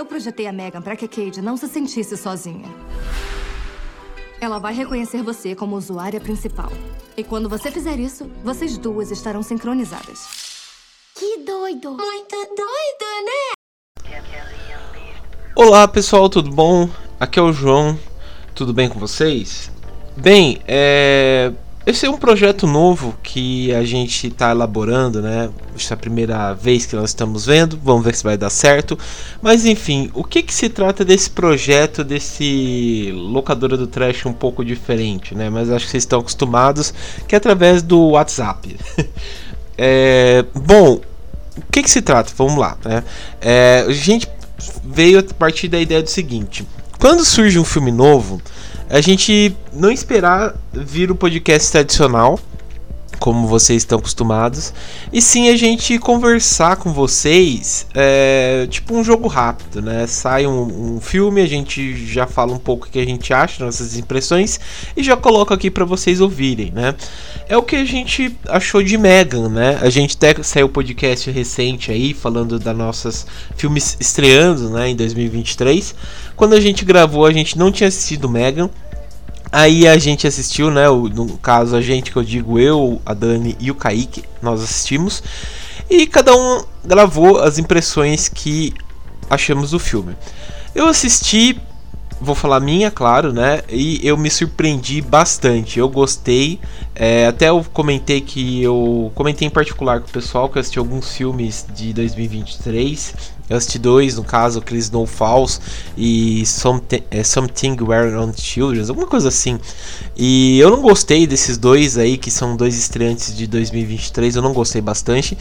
Eu projetei a Megan para que Cade não se sentisse sozinha. Ela vai reconhecer você como usuária principal. E quando você fizer isso, vocês duas estarão sincronizadas. Que doido! Muito doido, né? Olá pessoal, tudo bom? Aqui é o João, tudo bem com vocês? Bem, é... esse é um projeto novo que a gente está elaborando, né? Essa é a primeira vez que nós estamos vendo, vamos ver se vai dar certo. Mas enfim, o que, que se trata desse projeto, desse locadora do trash um pouco diferente, né? Mas acho que vocês estão acostumados, que é através do WhatsApp. é... Bom, o que, que se trata? Vamos lá, né? É... A gente veio a partir da ideia do seguinte: quando surge um filme novo, a gente não esperar vir o podcast tradicional, como vocês estão acostumados, e sim a gente conversar com vocês, é, tipo um jogo rápido, né? Sai um, um, filme, a gente já fala um pouco o que a gente acha, nossas impressões, e já coloca aqui para vocês ouvirem, né? É o que a gente achou de Megan, né? A gente até saiu podcast recente aí, falando das nossas filmes estreando, né, em 2023. Quando a gente gravou, a gente não tinha assistido Megan, Aí a gente assistiu, né? No caso, a gente que eu digo eu, a Dani e o Kaique, nós assistimos. E cada um gravou as impressões que achamos do filme. Eu assisti, vou falar minha, claro, né? E eu me surpreendi bastante. Eu gostei. É, até eu comentei que eu comentei em particular com o pessoal que eu assisti alguns filmes de 2023 eu assisti dois, no caso, aqueles No Falls e Something, é, Something Where on Children, alguma coisa assim. E eu não gostei desses dois aí, que são dois estreantes de 2023, eu não gostei bastante.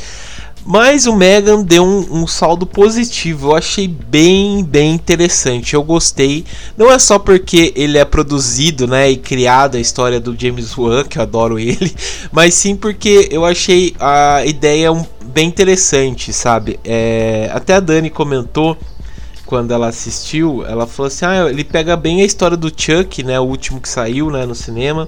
Mas o Megan deu um, um, saldo positivo. Eu achei bem, bem interessante. Eu gostei. Não é só porque ele é produzido, né, e criado a história do James Wan, que eu adoro ele, mas sim porque eu achei a ideia bem interessante, sabe? É, até a Dani comentou quando ela assistiu, ela falou assim: "Ah, ele pega bem a história do Chuck, né, o último que saiu, né, no cinema."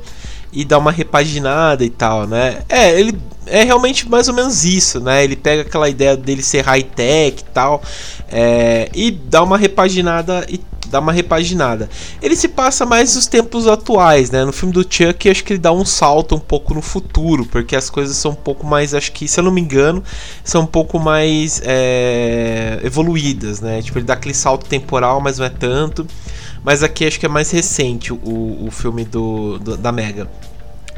E dá uma repaginada e tal, né? É, ele é realmente mais ou menos isso, né? Ele pega aquela ideia dele ser high-tech e tal, é, e dá uma repaginada e dá uma repaginada. Ele se passa mais nos tempos atuais, né? No filme do Chuck, acho que ele dá um salto um pouco no futuro, porque as coisas são um pouco mais, acho que, se eu não me engano, são um pouco mais é, evoluídas, né? Tipo, ele dá aquele salto temporal, mas não é tanto. Mas aqui acho que é mais recente o, o filme do, do da Mega.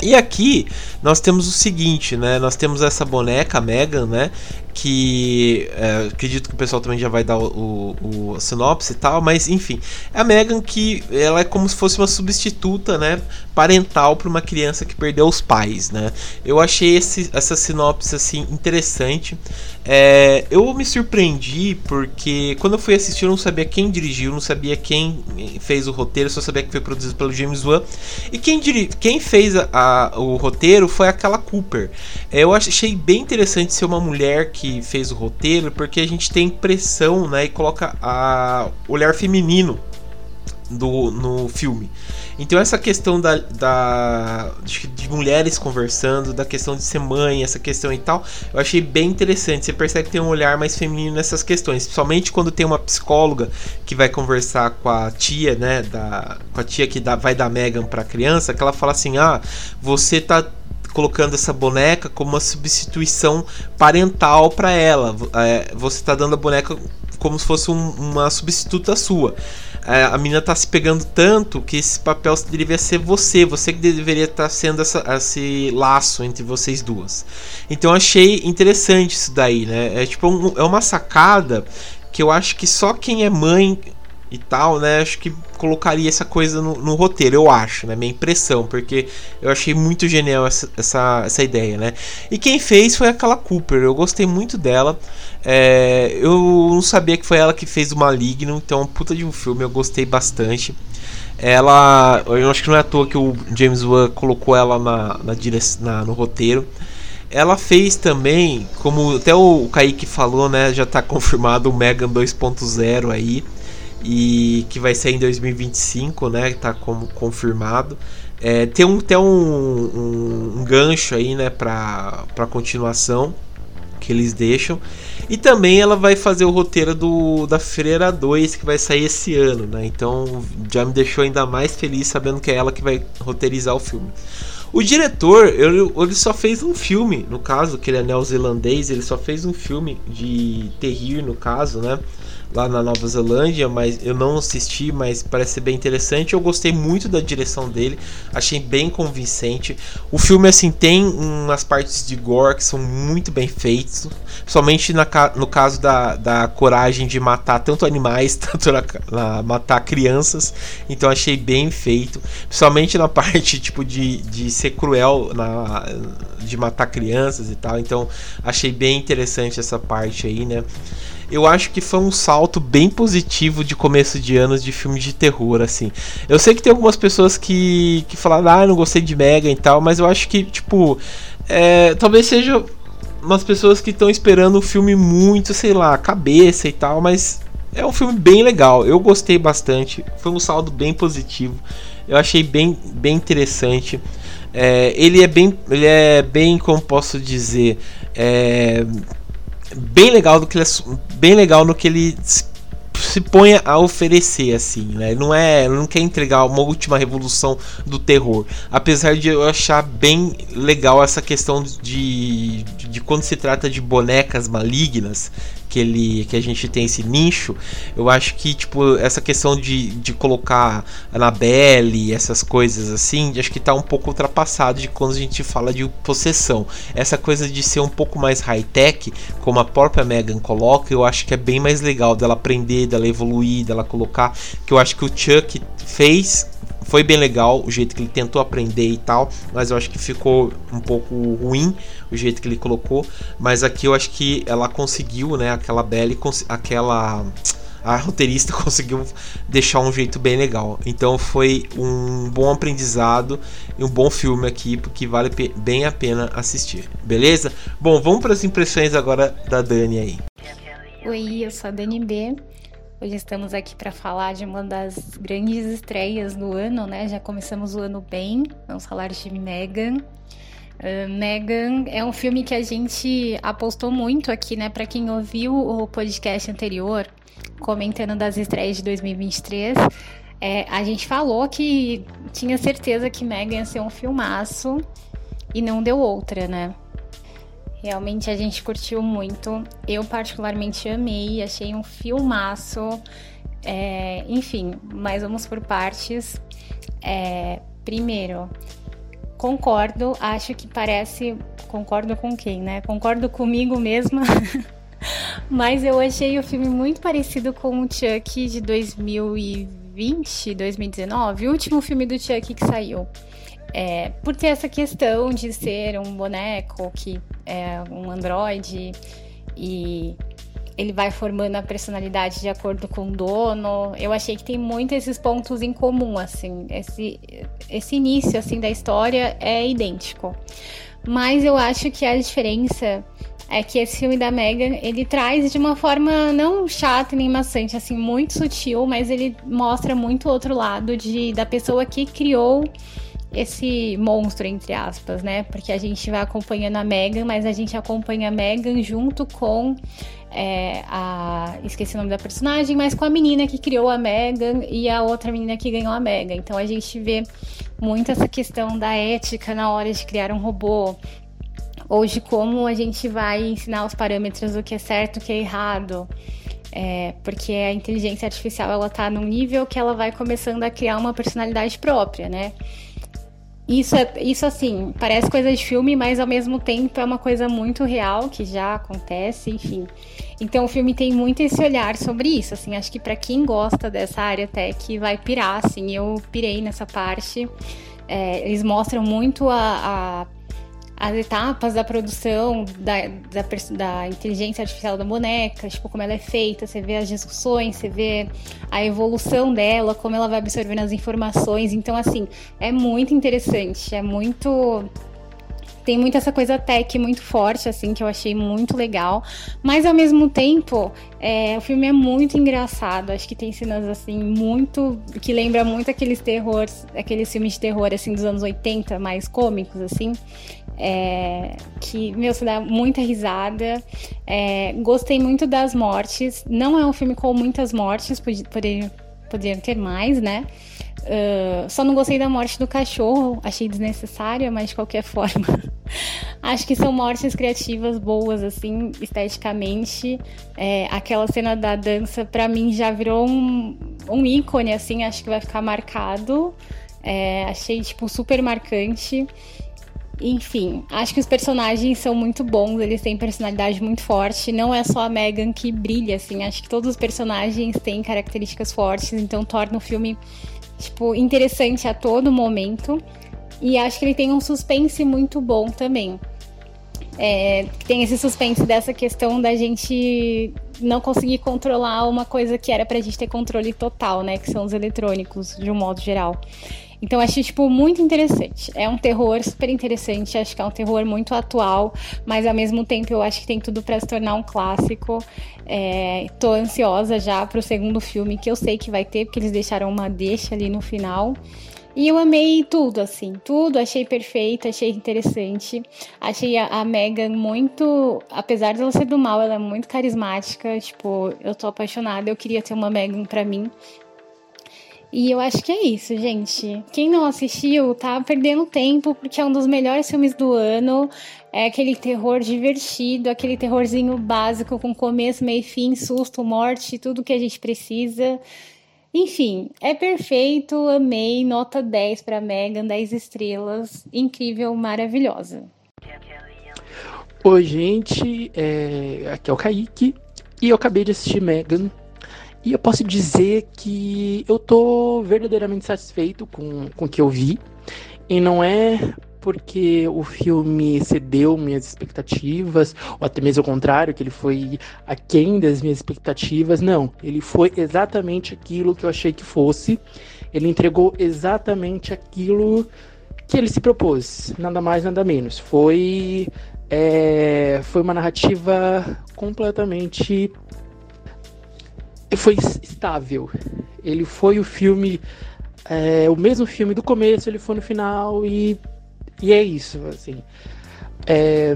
E aqui nós temos o seguinte, né? Nós temos essa boneca Megan, né? Que é, acredito que o pessoal também já vai dar o, o, o sinopse e tal, mas enfim, é a Megan que ela é como se fosse uma substituta, né? Parental para uma criança que perdeu os pais, né? Eu achei esse, essa sinopse assim interessante. É, eu me surpreendi porque quando eu fui assistir eu não sabia quem dirigiu, não sabia quem fez o roteiro, só sabia que foi produzido pelo James Wan. E quem, quem fez a, a, o roteiro foi aquela Cooper. É, eu achei bem interessante ser uma mulher que fez o roteiro, porque a gente tem impressão né, e coloca a olhar feminino do, no filme. Então essa questão da, da de, de, mulheres conversando, da questão de ser mãe, essa questão e tal, eu achei bem interessante. Você percebe que tem um olhar mais feminino nessas questões, principalmente quando tem uma psicóloga que vai conversar com a tia, né, da com a tia que dá, vai dar Megan para criança, que ela fala assim: "Ah, você tá colocando essa boneca como uma substituição parental para ela. É, você está dando a boneca como se fosse um, uma substituta sua. A menina tá se pegando tanto que esse papel deveria ser você, você que deveria estar tá sendo essa, esse laço entre vocês duas. Então achei interessante isso daí, né? É tipo um, é uma sacada que eu acho que só quem é mãe e tal, né? Acho que colocaria essa coisa no, no, roteiro, eu acho, né? Minha impressão, porque eu achei muito genial essa, essa, essa ideia, né? E quem fez foi aquela Cooper, eu gostei muito dela. É, eu não sabia que foi ela que fez o Maligno, então puta de um filme, eu gostei bastante. Ela, eu acho que não é à toa que o James Wan colocou ela na, na, na no roteiro. Ela fez também, como até o Kaique falou, né? Já está confirmado o Megan 2.0 aí e que vai sair em 2025, né? Tá como confirmado. É, tem um, tem um, um, um gancho aí, né, para continuação que eles deixam. E também ela vai fazer o roteiro do da Freira 2, que vai sair esse ano, né? Então já me deixou ainda mais feliz sabendo que é ela que vai roteirizar o filme. O diretor, ele, ele só fez um filme, no caso, que ele é neozelandês, ele só fez um filme de terrir, no caso, né? Lá na Nova Zelândia, mas eu não assisti, mas parece ser bem interessante. Eu gostei muito da direção dele, achei bem convincente. O filme assim tem umas partes de gore que são muito bem feitos, somente na, no caso da, da coragem de matar tanto animais, tanto na, na, matar crianças. Então achei bem feito, principalmente na parte tipo de, de ser cruel na, de matar crianças e tal. Então achei bem interessante essa parte aí, né? Eu acho que foi um salto bem positivo de começo de anos de filme de terror, assim. Eu sei que tem algumas pessoas que, que falaram, ah, não gostei de Mega e tal, mas eu acho que, tipo, é, talvez seja umas pessoas que estão esperando o filme muito, sei lá, cabeça e tal, mas é um filme bem legal. Eu gostei bastante. Foi um saldo bem positivo. Eu achei bem, bem interessante. É, ele é bem, ele é bem, como posso dizer, é, bem legal do que ele é, bem legal no que ele se põe a oferecer assim, né? Não é, não quer entregar uma última revolução do terror. Apesar de eu achar bem legal essa questão de, de, de quando se trata de bonecas malignas, que ele que a gente tem esse nicho, eu acho que tipo essa questão de, de colocar Annabelle, essas coisas assim, acho que tá um pouco ultrapassado de quando a gente fala de possessão. Essa coisa de ser um pouco mais high-tech, como a própria Megan coloca, eu acho que é bem mais legal dela aprender, dela evoluir, dela colocar, que eu acho que o Chuck fez foi bem legal o jeito que ele tentou aprender e tal, mas eu acho que ficou um pouco ruim o jeito que ele colocou. Mas aqui eu acho que ela conseguiu, né? Aquela Belle, aquela a roteirista conseguiu deixar um jeito bem legal. Então foi um bom aprendizado e um bom filme aqui, porque vale bem a pena assistir. Beleza? Bom, vamos para as impressões agora da Dani aí. Oi, eu sou a Dani B. Hoje estamos aqui para falar de uma das grandes estreias do ano, né? Já começamos o ano bem. Vamos falar de Megan. Uh, Megan é um filme que a gente apostou muito aqui, né? Para quem ouviu o podcast anterior, comentando das estreias de 2023, é, a gente falou que tinha certeza que Megan ia ser um filmaço e não deu outra, né? Realmente a gente curtiu muito. Eu particularmente amei, achei um filmaço. É, enfim, mas vamos por partes. É, primeiro, concordo, acho que parece. Concordo com quem, né? Concordo comigo mesma. mas eu achei o filme muito parecido com o Chuck de 2020, 2019, o último filme do Chuck que saiu. É, por ter essa questão de ser um boneco que é um androide e ele vai formando a personalidade de acordo com o dono. Eu achei que tem muitos esses pontos em comum, assim. Esse, esse início, assim, da história é idêntico. Mas eu acho que a diferença é que esse filme da Megan, ele traz de uma forma não chata nem maçante, assim, muito sutil, mas ele mostra muito outro lado de, da pessoa que criou esse monstro, entre aspas, né? Porque a gente vai acompanhando a Megan, mas a gente acompanha a Megan junto com é, a. Esqueci o nome da personagem, mas com a menina que criou a Megan e a outra menina que ganhou a Megan. Então a gente vê muito essa questão da ética na hora de criar um robô. Ou de como a gente vai ensinar os parâmetros do que é certo o que é errado. É, porque a inteligência artificial ela tá num nível que ela vai começando a criar uma personalidade própria, né? Isso, é, isso assim, parece coisa de filme, mas ao mesmo tempo é uma coisa muito real que já acontece, enfim. Então o filme tem muito esse olhar sobre isso, assim, acho que para quem gosta dessa área tech vai pirar, assim, eu pirei nessa parte. É, eles mostram muito a, a as etapas da produção da, da, da, inteligência artificial da boneca, tipo, como ela é feita, você vê as discussões, você vê a evolução dela, como ela vai absorvendo as informações. Então, assim, é muito interessante, é muito tem muito essa coisa tech muito forte, assim, que eu achei muito legal. Mas ao mesmo tempo, é, o filme é muito engraçado. Acho que tem cenas, assim, muito. que lembra muito aqueles terrores, aqueles filmes de terror, assim, dos anos 80, mais cômicos, assim. É, que, meu, você dá muita risada. É, gostei muito das mortes. Não é um filme com muitas mortes, poderiam, poderiam ter mais, né? Uh, só não gostei da morte do cachorro, achei desnecessária, mas de qualquer forma. acho que são mortes criativas boas, assim, esteticamente. É, aquela cena da dança, para mim, já virou um, um ícone, assim, acho que vai ficar marcado. É, achei, tipo, super marcante. Enfim, acho que os personagens são muito bons, eles têm personalidade muito forte. Não é só a Megan que brilha, assim. Acho que todos os personagens têm características fortes, então torna o filme tipo, interessante a todo momento. E acho que ele tem um suspense muito bom também. É, tem esse suspense dessa questão da gente não conseguir controlar uma coisa que era pra gente ter controle total, né? Que são os eletrônicos, de um modo geral. Então achei, tipo, muito interessante. É um terror super interessante, acho que é um terror muito atual, mas ao mesmo tempo eu acho que tem tudo para se tornar um clássico. É, tô ansiosa já pro segundo filme, que eu sei que vai ter, porque eles deixaram uma deixa ali no final. E eu amei tudo, assim, tudo, achei perfeito, achei interessante. Achei a, a Megan muito. Apesar de ela ser do mal, ela é muito carismática. Tipo, eu tô apaixonada, eu queria ter uma Megan pra mim. E eu acho que é isso, gente. Quem não assistiu tá perdendo tempo, porque é um dos melhores filmes do ano. É aquele terror divertido, aquele terrorzinho básico com começo, meio fim, susto, morte, tudo que a gente precisa. Enfim, é perfeito, amei, nota 10 para Megan, 10 estrelas, incrível, maravilhosa. Oi, gente, é... aqui é o Kaique e eu acabei de assistir Megan e eu posso dizer que eu tô verdadeiramente satisfeito com, com o que eu vi. E não é porque o filme cedeu minhas expectativas, ou até mesmo o contrário, que ele foi aquém das minhas expectativas. Não, ele foi exatamente aquilo que eu achei que fosse. Ele entregou exatamente aquilo que ele se propôs, nada mais, nada menos. Foi, é, foi uma narrativa completamente foi estável. Ele foi o filme, é, o mesmo filme do começo, ele foi no final e, e é isso, assim. É,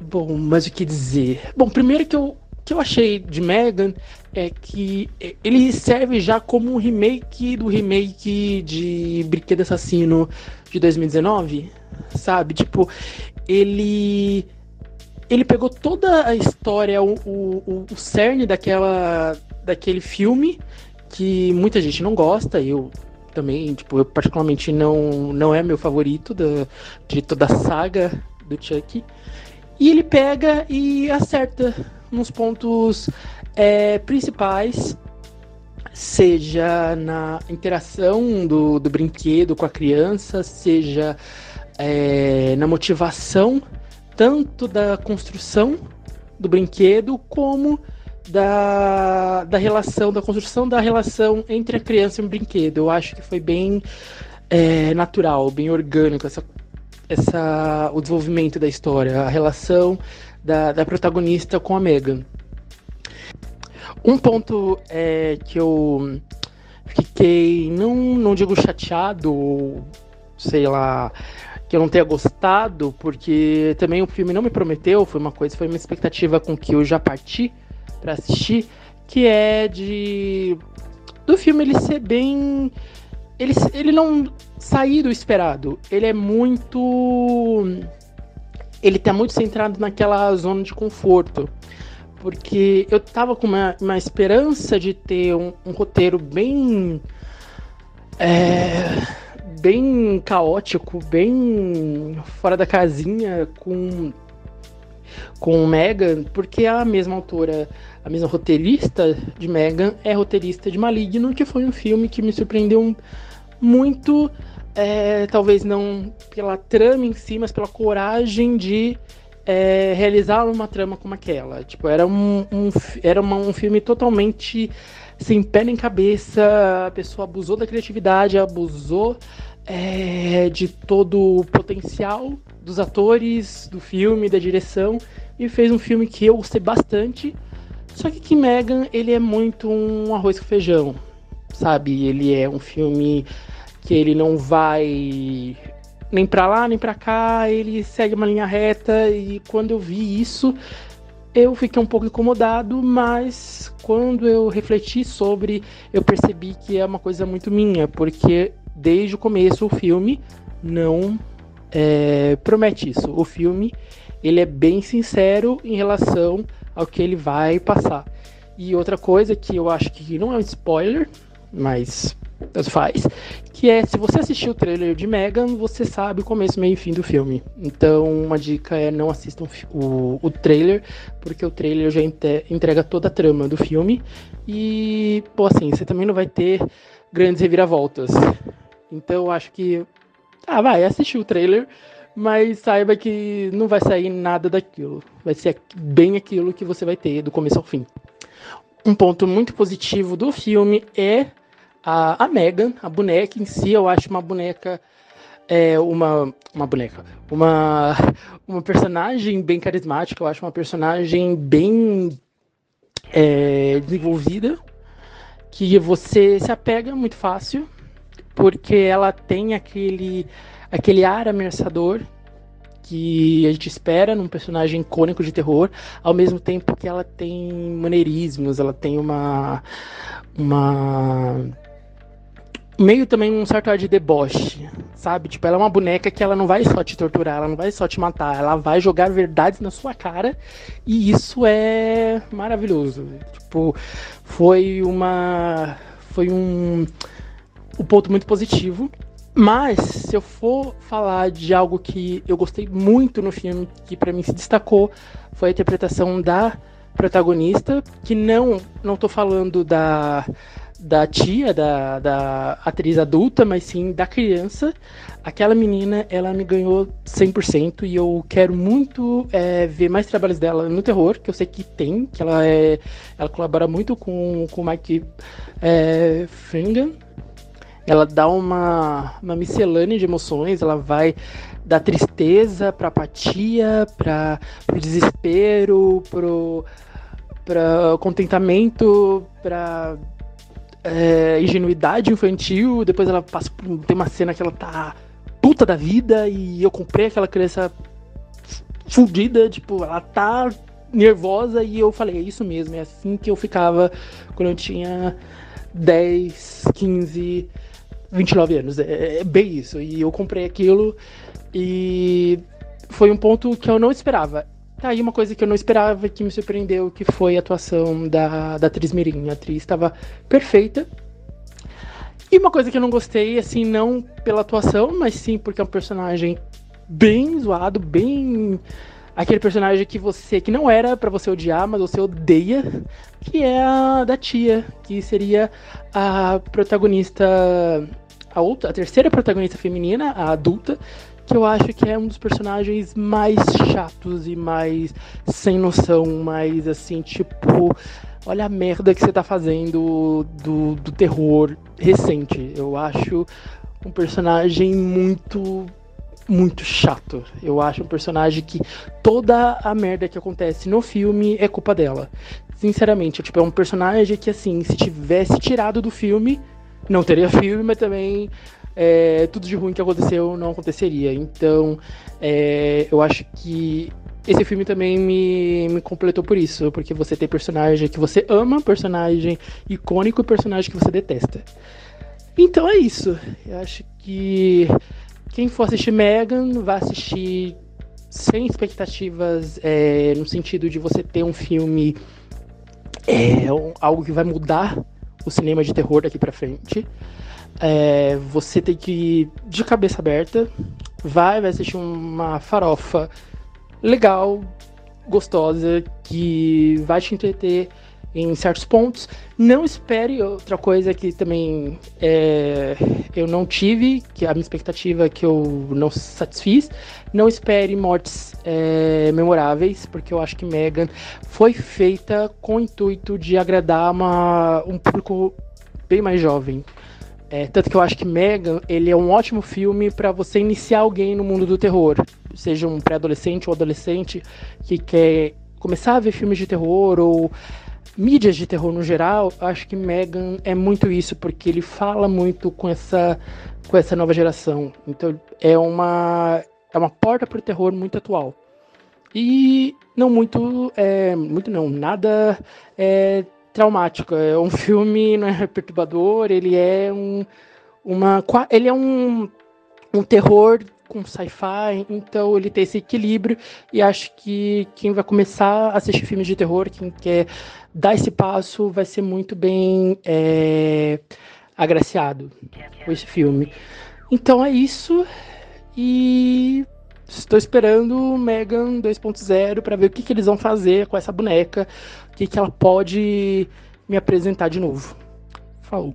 bom, mas o que dizer? Bom, primeiro que eu, que eu achei de Megan é que ele serve já como um remake do remake de Brinquedo Assassino de 2019, sabe? Tipo, ele ele pegou toda a história, o, o, o cerne daquela daquele filme que muita gente não gosta, eu também, tipo, eu particularmente não, não é meu favorito da, de toda a saga do Chuck. E ele pega e acerta nos pontos é, principais, seja na interação do, do brinquedo com a criança, seja é, na motivação tanto da construção do brinquedo como da, da relação, da construção da relação entre a criança e o brinquedo. Eu acho que foi bem é, natural, bem orgânico essa, essa, o desenvolvimento da história, a relação da, da protagonista com a Megan. Um ponto é, que eu fiquei, não, não digo chateado, sei lá, que eu não tenha gostado, porque também o filme não me prometeu, foi uma coisa, foi uma expectativa com que eu já parti para assistir, que é de do filme ele ser bem ele, ele não sair do esperado. Ele é muito ele tá muito centrado naquela zona de conforto. Porque eu tava com uma, uma esperança de ter um, um roteiro bem. É, bem caótico, bem fora da casinha, com com Megan, porque a mesma autora, a mesma roteirista de Megan é roteirista de Maligno, que foi um filme que me surpreendeu muito, é, talvez não pela trama em si, mas pela coragem de é, realizar uma trama como aquela. Tipo, era um, um era uma, um filme totalmente sem pé nem cabeça, a pessoa abusou da criatividade, abusou é, de todo o potencial dos atores, do filme, da direção, e fez um filme que eu gostei bastante. Só que que Megan, ele é muito um arroz com feijão, sabe? Ele é um filme que ele não vai nem para lá nem para cá, ele segue uma linha reta. E quando eu vi isso, eu fiquei um pouco incomodado, mas quando eu refleti sobre, eu percebi que é uma coisa muito minha, porque desde o começo o filme não é, promete isso. O filme ele é bem sincero em relação ao que ele vai passar. E outra coisa que eu acho que não é um spoiler, mas faz, que é se você assistiu o trailer de Megan, você sabe o começo, meio e fim do filme. Então, uma dica é não assistam o, o trailer, porque o trailer já entrega toda a trama do filme. E, pô, assim, você também não vai ter grandes reviravoltas. Então, eu acho que. Ah, vai, assistir o trailer, mas saiba que não vai sair nada daquilo. Vai ser bem aquilo que você vai ter do começo ao fim. Um ponto muito positivo do filme é a, a Megan, a boneca em si, eu acho uma boneca. É uma, uma boneca. Uma, uma personagem bem carismática, eu acho uma personagem bem é, desenvolvida, que você se apega muito fácil, porque ela tem aquele, aquele ar ameaçador que a gente espera num personagem icônico de terror, ao mesmo tempo que ela tem maneirismos, ela tem uma uma meio também um certo ar de deboche, sabe? Tipo, ela é uma boneca que ela não vai só te torturar, ela não vai só te matar, ela vai jogar verdades na sua cara e isso é maravilhoso. Tipo, foi uma foi um um ponto muito positivo. Mas se eu for falar de algo que eu gostei muito no filme, que para mim se destacou, foi a interpretação da protagonista, que não não tô falando da da tia, da, da atriz adulta, mas sim da criança. Aquela menina, ela me ganhou 100% e eu quero muito é, ver mais trabalhos dela no terror, que eu sei que tem, que ela é, ela colabora muito com, com o Mike é. Ela dá uma, uma miscelânea de emoções, ela vai da tristeza pra apatia, pra, pro desespero, pro, pra contentamento, pra é, ingenuidade infantil, depois ela passa por. Tem uma cena que ela tá puta da vida e eu comprei aquela criança fudida, tipo, ela tá nervosa e eu falei, é isso mesmo, é assim que eu ficava quando eu tinha 10, 15, 29 anos. É, é bem isso. E eu comprei aquilo e foi um ponto que eu não esperava. Tá aí uma coisa que eu não esperava, que me surpreendeu, que foi a atuação da, da atriz Mirim. A atriz estava perfeita. E uma coisa que eu não gostei, assim, não pela atuação, mas sim porque é um personagem bem zoado, bem aquele personagem que você que não era para você odiar, mas você odeia, que é a da tia, que seria a protagonista a outra, a terceira protagonista feminina, a adulta, que eu acho que é um dos personagens mais chatos e mais sem noção, mais assim, tipo, olha a merda que você tá fazendo do, do terror recente. Eu acho um personagem muito muito chato. Eu acho um personagem que toda a merda que acontece no filme é culpa dela. Sinceramente, tipo, é um personagem que assim, se tivesse tirado do filme, não teria filme, mas também é, tudo de ruim que aconteceu não aconteceria. Então, é, eu acho que esse filme também me, me completou por isso, porque você tem personagem que você ama, personagem icônico e personagem que você detesta. Então é isso. Eu acho que quem for assistir Megan vai assistir sem expectativas, é, no sentido de você ter um filme, é, algo que vai mudar o cinema de terror daqui para frente. É, você tem que ir de cabeça aberta, vai, vai assistir uma farofa legal, gostosa, que vai te entreter em certos pontos. Não espere outra coisa que também é, eu não tive, que a minha expectativa que eu não satisfiz. Não espere mortes é, memoráveis, porque eu acho que Megan foi feita com o intuito de agradar uma, um público bem mais jovem É, tanto que eu acho que Megan ele é um ótimo filme para você iniciar alguém no mundo do terror, seja um pré-adolescente ou adolescente que quer começar a ver filmes de terror ou mídias de terror no geral. Acho que Megan é muito isso porque ele fala muito com essa com essa nova geração. Então é uma é uma porta para o terror muito atual e não muito é, muito não nada é, traumático. É um filme, não é perturbador, ele é um uma ele é um um terror com sci-fi, então ele tem esse equilíbrio e acho que quem vai começar a assistir filmes de terror, quem quer dar esse passo, vai ser muito bem é, agraciado com esse filme. Então é isso e Estou esperando Megan 2.0 para ver o que, que eles vão fazer com essa boneca, o que, que ela pode me apresentar de novo. Falou.